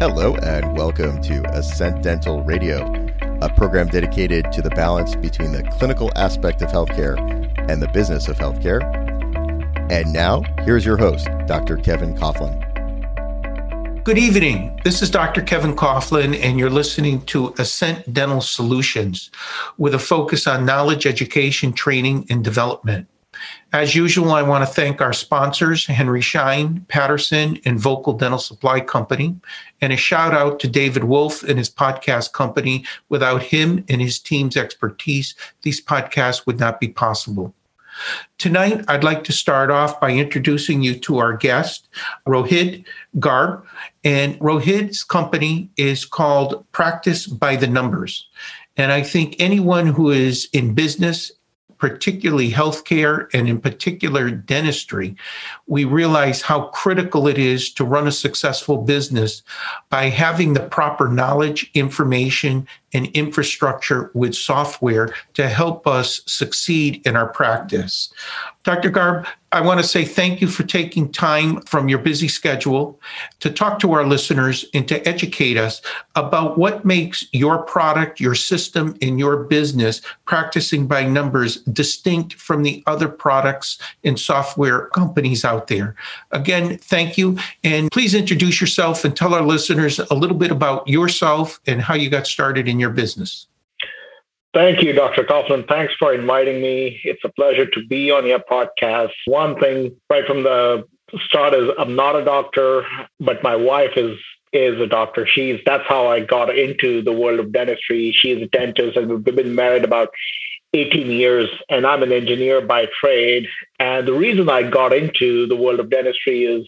Hello, and welcome to Ascent Dental Radio, a program dedicated to the balance between the clinical aspect of healthcare and the business of healthcare. And now, here's your host, Dr. Kevin Coughlin. Good evening. This is Dr. Kevin Coughlin, and you're listening to Ascent Dental Solutions with a focus on knowledge, education, training, and development. As usual, I want to thank our sponsors, Henry Schein, Patterson, and Vocal Dental Supply Company, and a shout out to David Wolf and his podcast company. Without him and his team's expertise, these podcasts would not be possible. Tonight, I'd like to start off by introducing you to our guest, Rohit Garg. And Rohit's company is called Practice by the Numbers. And I think anyone who is in business particularly healthcare and in particular dentistry, we realize how critical it is to run a successful business by having the proper knowledge, information, and infrastructure with software to help us succeed in our practice. Dr. Garg, I want to say thank you for taking time from your busy schedule to talk to our listeners and to educate us about what makes your product, your system, and your business practicing by numbers distinct from the other products and software companies out there. Again, thank you. And please introduce yourself and tell our listeners a little bit about yourself and how you got started in your business. Thank you, Dr. Coughlin. Thanks for inviting me. It's a pleasure to be on your podcast. One thing right from the start is I'm not a doctor, but my wife is is a doctor. She's that's how I got into the world of dentistry. She's a dentist, and we've been married about 18 years. And I'm an engineer by trade. And the reason I got into the world of dentistry is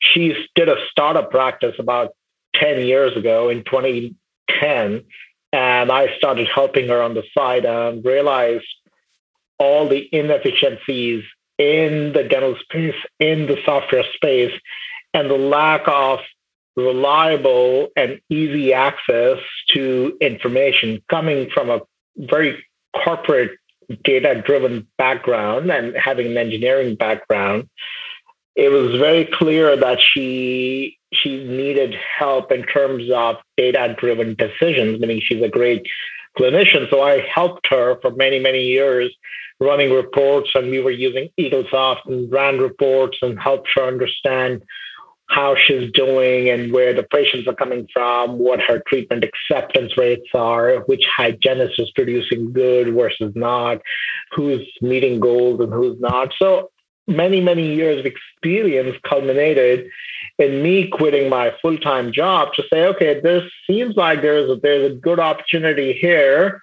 she did a startup practice about 10 years ago in 2010 and I started helping her on the side and realized all the inefficiencies in the dental space, in the software space, and the lack of reliable and easy access to information coming from a very corporate data driven background and having an engineering background. It was very clear that she she needed help in terms of data driven decisions meaning she's a great clinician so i helped her for many many years running reports and we were using eaglesoft and ran reports and helped her understand how she's doing and where the patients are coming from, what her treatment acceptance rates are, which hygienist is producing good versus not, who's meeting goals and who's not. So many, many years of experience culminated in me quitting my full-time job to say, okay, this seems like there's a, there's a good opportunity here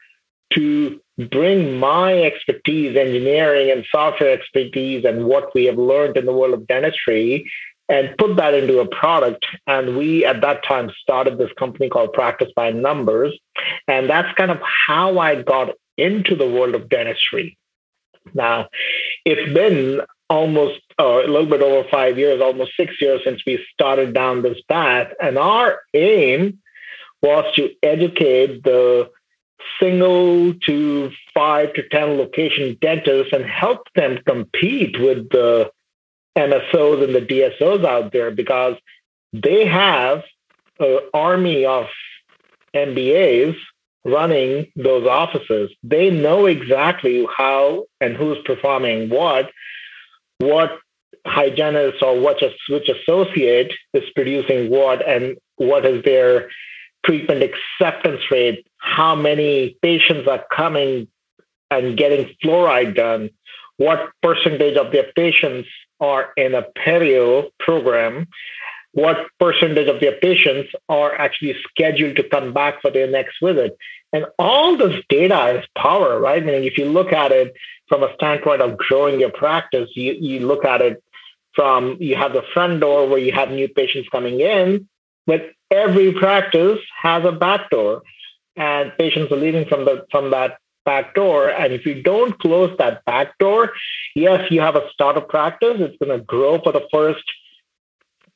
to bring my expertise, engineering and software expertise, and what we have learned in the world of dentistry, and put that into a product. And we, at that time, started this company called Practice by Numbers. And that's kind of how I got into the world of dentistry. Now, it's been almost a little bit over five years, almost six years since we started down this path. And our aim was to educate the single to five to 10 location dentists and help them compete with the MSOs and the DSOs out there because they have an army of MBAs running those offices. They know exactly how and who's performing what, what hygienist or which, which associate is producing what, and what is their treatment acceptance rate, how many patients are coming and getting fluoride done, what percentage of their patients are in a perio program, what percentage of their patients are actually scheduled to come back for their next visit. And all this data is power, right? I mean, if you look at it from a standpoint of growing your practice, you, you look at it from you have the front door where you have new patients coming in, but every practice has a back door and patients are leaving from the from that back door. And if you don't close that back door, yes, you have a startup practice. It's going to grow for the first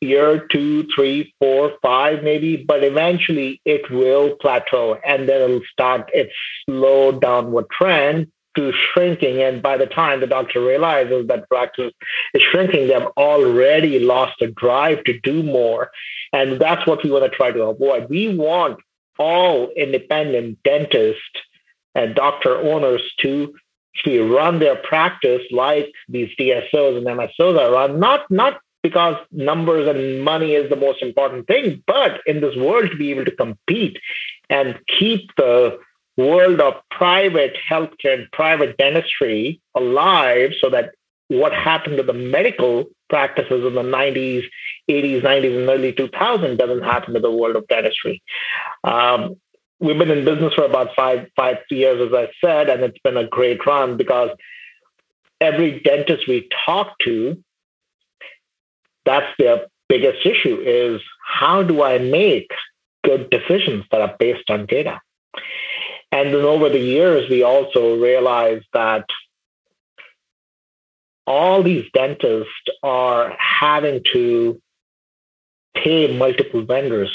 year, two, three, four, five, maybe, but eventually it will plateau and then it'll start its slow downward trend to shrinking. And by the time the doctor realizes that practice is shrinking, they've already lost the drive to do more. And that's what we want to try to avoid. We want all independent dentists and doctor owners to to run their practice like these DSOs and MSOs are run, not not because numbers and money is the most important thing, but in this world to be able to compete and keep the world of private healthcare and private dentistry alive so that what happened to the medical practices in the 90s, 80s, 90s, and early 2000s doesn't happen to the world of dentistry. Um, we've been in business for about five five years, as I said, and it's been a great run because every dentist we talk to that's their biggest issue is how do I make good decisions that are based on data? And then over the years, we also realized that all these dentists are having to pay multiple vendors.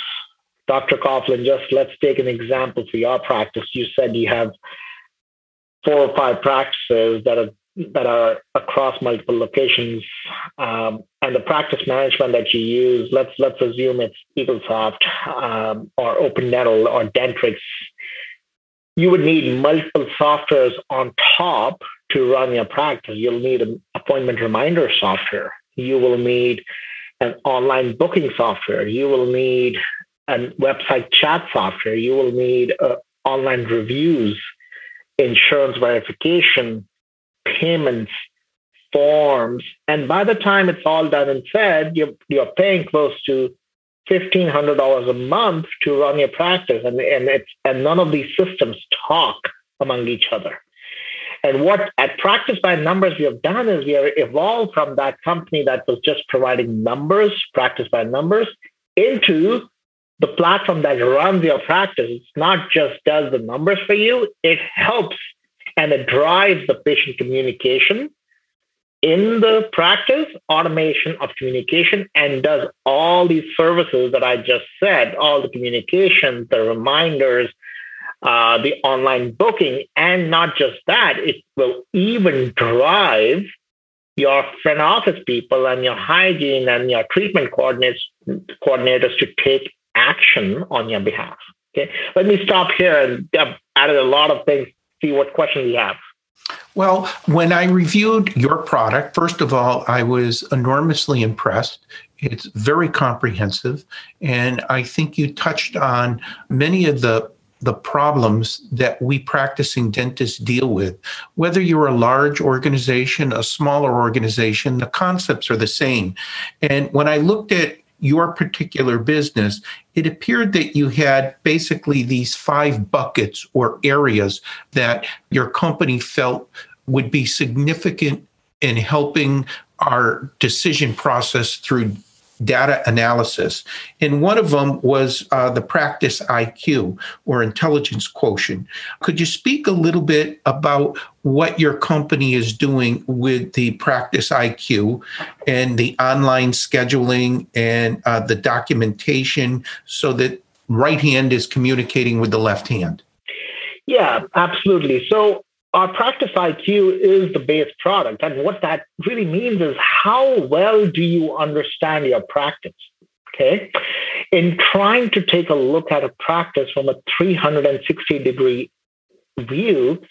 Dr. Coughlin, just let's take an example for your practice. You said you have four or five practices that are that are across multiple locations um, and the practice management that you use let's let's assume it's eaglesoft um, or OpenDental or dentrix you would need multiple softwares on top to run your practice. You'll need an appointment reminder software. You will need an online booking software. You will need a website chat software. You will need uh, online reviews insurance verification payments, forms. And by the time it's all done and said, you're, you're paying close to $1,500 a month to run your practice. And, and, it's, and none of these systems talk among each other. And what at Practice by Numbers we have done is we have evolved from that company that was just providing numbers, practice by numbers, into the platform that runs your practice. It's not just does the numbers for you, it helps and it drives the patient communication in the practice, automation of communication, and does all these services that I just said, all the communications, the reminders, uh, the online booking, and not just that, it will even drive your front office people and your hygiene and your treatment coordinators, coordinators to take action on your behalf. Okay, let me stop here and I've added a lot of things see what questions you have. Well, when I reviewed your product, first of all, I was enormously impressed. It's very comprehensive. And I think you touched on many of the the problems that we practicing dentists deal with. Whether you're a large organization, a smaller organization, the concepts are the same. And when I looked at your particular business, it appeared that you had basically these five buckets or areas that your company felt would be significant in helping our decision process through data analysis. And one of them was uh, the practice IQ or intelligence quotient. Could you speak a little bit about what your company is doing with the practice IQ and the online scheduling and uh, the documentation so that right hand is communicating with the left hand? Yeah, absolutely. So our practice IQ is the base product. And what that really means is how well do you understand your practice? Okay. in trying to take a look at a practice from a 360 degree view,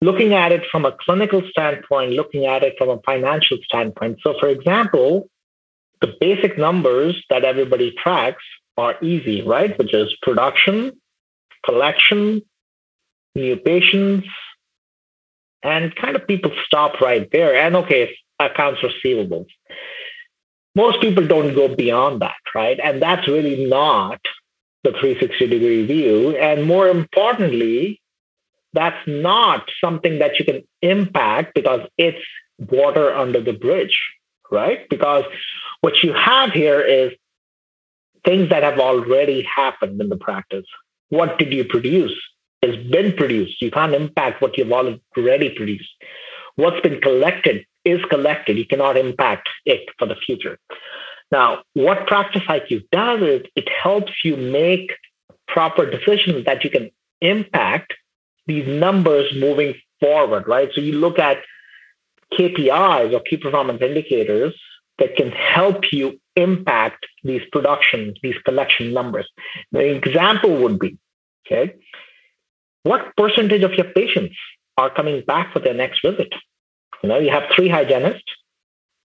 looking at it from a clinical standpoint, looking at it from a financial standpoint. So, for example, the basic numbers that everybody tracks are easy, right? Which is production, collection, new patients, and kind of people stop right there. And okay, accounts receivables. Most people don't go beyond that, right? And that's really not the 360 degree view. And more importantly, that's not something that you can impact because it's water under the bridge, right? Because what you have here is things that have already happened in the practice. What did you produce? Has been produced. You can't impact what you've already produced. What's been collected is collected. You cannot impact it for the future. Now, what Practice IQ does is it helps you make proper decisions that you can impact these numbers moving forward, right? So you look at KPIs or key performance indicators that can help you impact these production, these collection numbers. The example would be, okay, what percentage of your patients are coming back for their next visit? You know, you have three hygienists.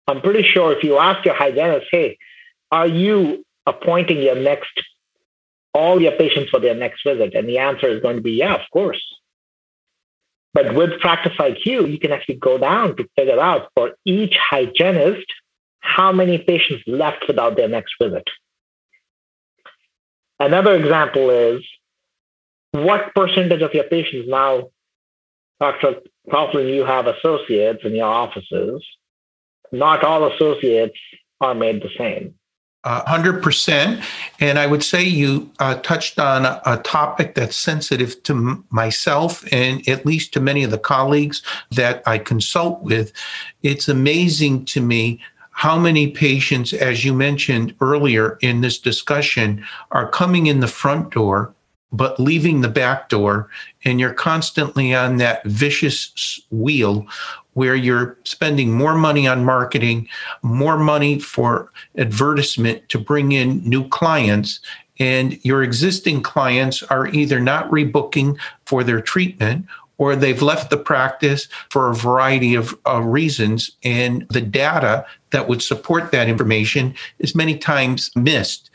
I'm pretty sure if you ask your hygienist, hey, are you appointing your next all your patients for their next visit? And the answer is going to be yeah, of course. But with Practice IQ, you can actually go down to figure out for each hygienist how many patients left without their next visit. Another example is what percentage of your patients now, Dr. Coughlin, you have associates in your offices. Not all associates are made the same. Uh, 100%. And I would say you uh, touched on a, a, topic that's sensitive to m- myself and at least to many of the colleagues that I consult with. It's amazing to me how many patients, as you mentioned earlier in this discussion, are coming in the front door but leaving the back door and you're constantly on that vicious wheel where you're spending more money on marketing, more money for advertisement to bring in new clients. And your existing clients are either not rebooking for their treatment or they've left the practice for a variety of uh, reasons. And the data that would support that information is many times missed.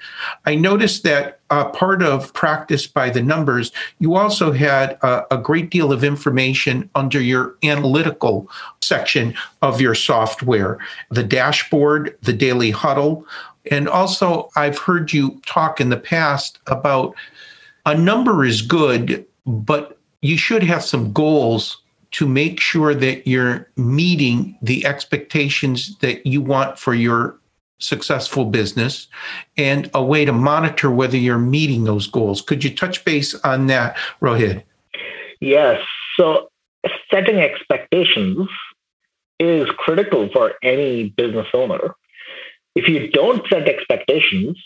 I noticed that uh, part of practice by the numbers, you also had uh, a great deal of information under your analytical section of your software the dashboard, the daily huddle. And also, I've heard you talk in the past about a number is good, but you should have some goals to make sure that you're meeting the expectations that you want for your successful business and a way to monitor whether you're meeting those goals. Could you touch base on that, Rohit? Yes. So, setting expectations is critical for any business owner. If you don't set expectations,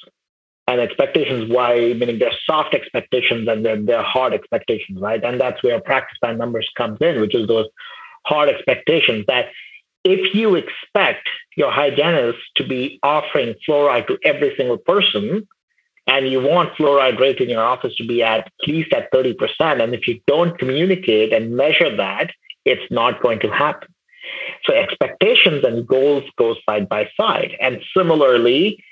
and expectations why meaning they're soft expectations and they're, they're hard expectations right and that's where practice by numbers comes in which is those hard expectations that if you expect your hygienist to be offering fluoride to every single person and you want fluoride rate in your office to be at least at 30% and if you don't communicate and measure that it's not going to happen. So expectations and goals go side by side. And similarly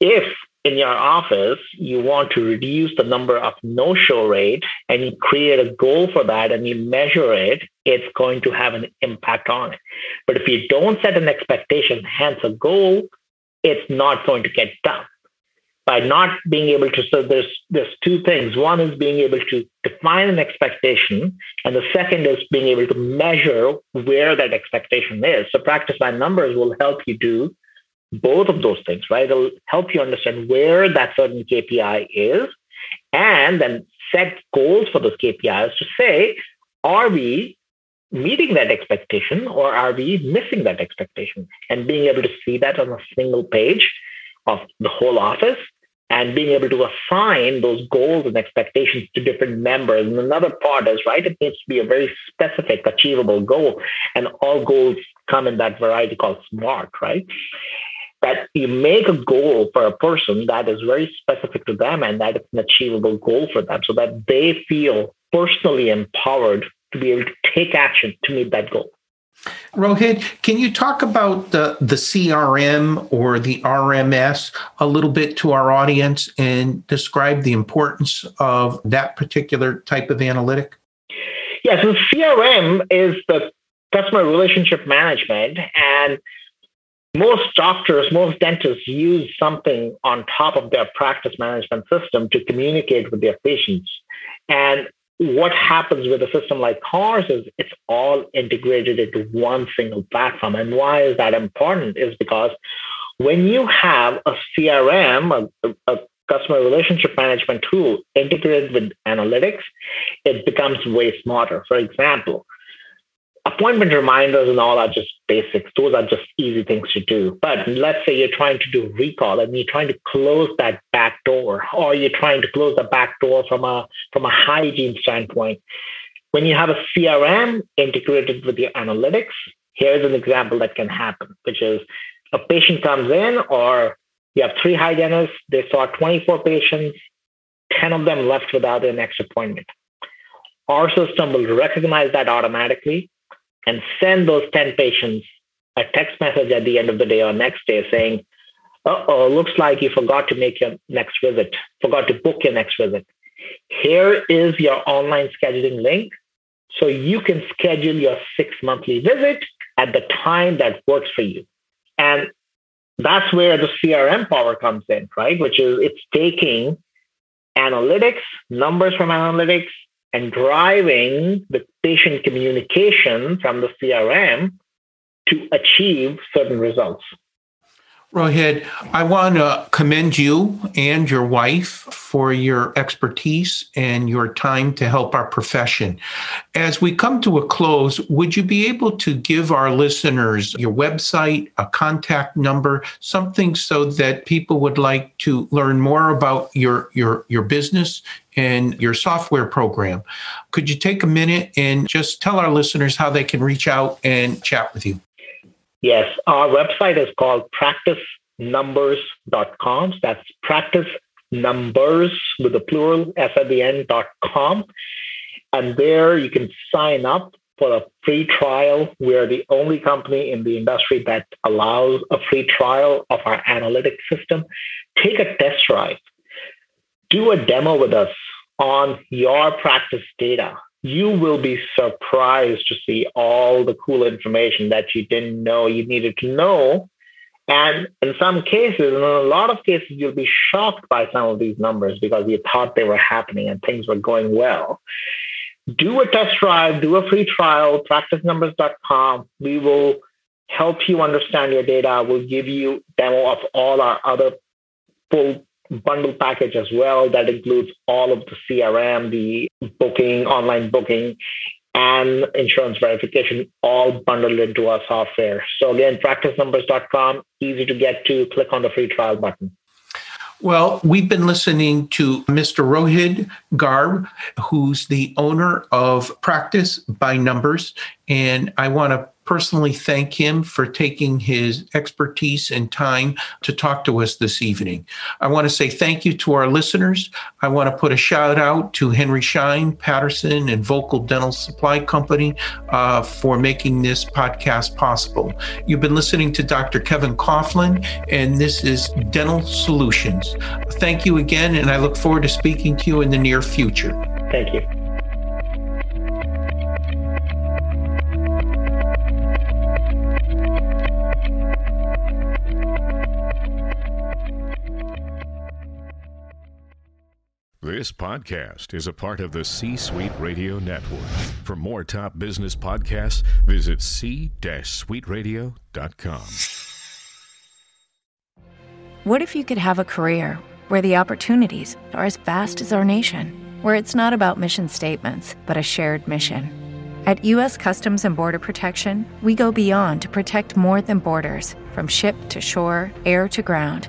if in your office, you want to reduce the number of no show rate and you create a goal for that and you measure it, it's going to have an impact on it. But if you don't set an expectation, hence a goal, it's not going to get done. By not being able to, so there's there's two things. One is being able to define an expectation, and the second is being able to measure where that expectation is. So practice by numbers will help you do both of those things, right? It'll help you understand where that certain KPI is and then set goals for those KPIs to say, are we meeting that expectation or are we missing that expectation? And being able to see that on a single page of the whole office and being able to assign those goals and expectations to different members. And another part is, right, it needs to be a very specific, achievable goal. And all goals come in that variety called SMART, right? That you make a goal for a person that is very specific to them and that it's an achievable goal for them so that they feel personally empowered to be able to take action to meet that goal. Rohit, can you talk about the, the CRM or the RMS a little bit to our audience and describe the importance of that particular type of analytic? Yes, yeah, so CRM is the customer relationship management, and most doctors, most dentists use something on top of their practice management system to communicate with their patients. And what happens with a system like ours is it's all integrated into one single platform. And why is that important? Is because when you have a CRM, a, a customer relationship management tool integrated with analytics, it becomes way smarter. For example, appointment reminders and all are just basics. Those are just easy things to do. But let's say you're trying to do recall and you're trying to close that back door, or you're trying to close the back door from a from a hygiene standpoint. When you have a CRM integrated with your analytics, here's an example that can happen, which is a patient comes in or you have three hygienists, they saw 24 patients, 10 of them left without an next appointment. Our system will recognize that automatically and send those 10 patients a text message at the end of the day or next day saying, oh, looks like you forgot to make your next visit, forgot to book your next visit. Here is your online scheduling link. So you can schedule your six monthly visit at the time that works for you. And that's where the CRM power comes in, right? Which is it's taking analytics, numbers from analytics, and driving the patient communication from the CRM to achieve certain results. Rohit, I want to commend you and your wife for your expertise and your time to help our profession. As we come to a close, would you be able to give our listeners your website, a contact number, something so that people would like to learn more about your your your business and your software program? Could you take a minute and just tell our listeners how they can reach out and chat with you? Yes, our website is called practicenumbers.com. That's practice numbers with a plural s at the end dot com. And there you can sign up for a free trial. We're the only company in the industry that allows a free trial of our analytic system. Take a test drive. Do a demo with us on your practice data you will be surprised to see all the cool information that you didn't know you needed to know. And in some cases, and in a lot of cases, you'll be shocked by some of these numbers because you thought they were happening and things were going well. Do a test drive, do a free trial, practicenumbers.com. We will help you understand your data. We'll give you demo of all our other full bundle package as well that includes all of the CRM, the booking, online booking, and insurance verification all bundled into our software. So again, practicenumbers.com, easy to get to. Click on the free trial button. Well, we've been listening to Mr. Rohit Garg, who's the owner of Practice by Numbers. And I want to personally thank him for taking his expertise and time to talk to us this evening. I want to say thank you to our listeners. I want to put a shout out to Henry Schein, Patterson, and Vocal Dental Supply Company uh, for making this podcast possible. You've been listening to Dr. Kevin Coughlin, and this is Dental Solutions. Thank you again, and I look forward to speaking to you in the near future. Thank you. This podcast is a part of the C Suite Radio Network. For more top business podcasts, visit c-suiteradio.com. What if you could have a career where the opportunities are as vast as our nation, where it's not about mission statements, but a shared mission? At U.S. Customs and Border Protection, we go beyond to protect more than borders from ship to shore, air to ground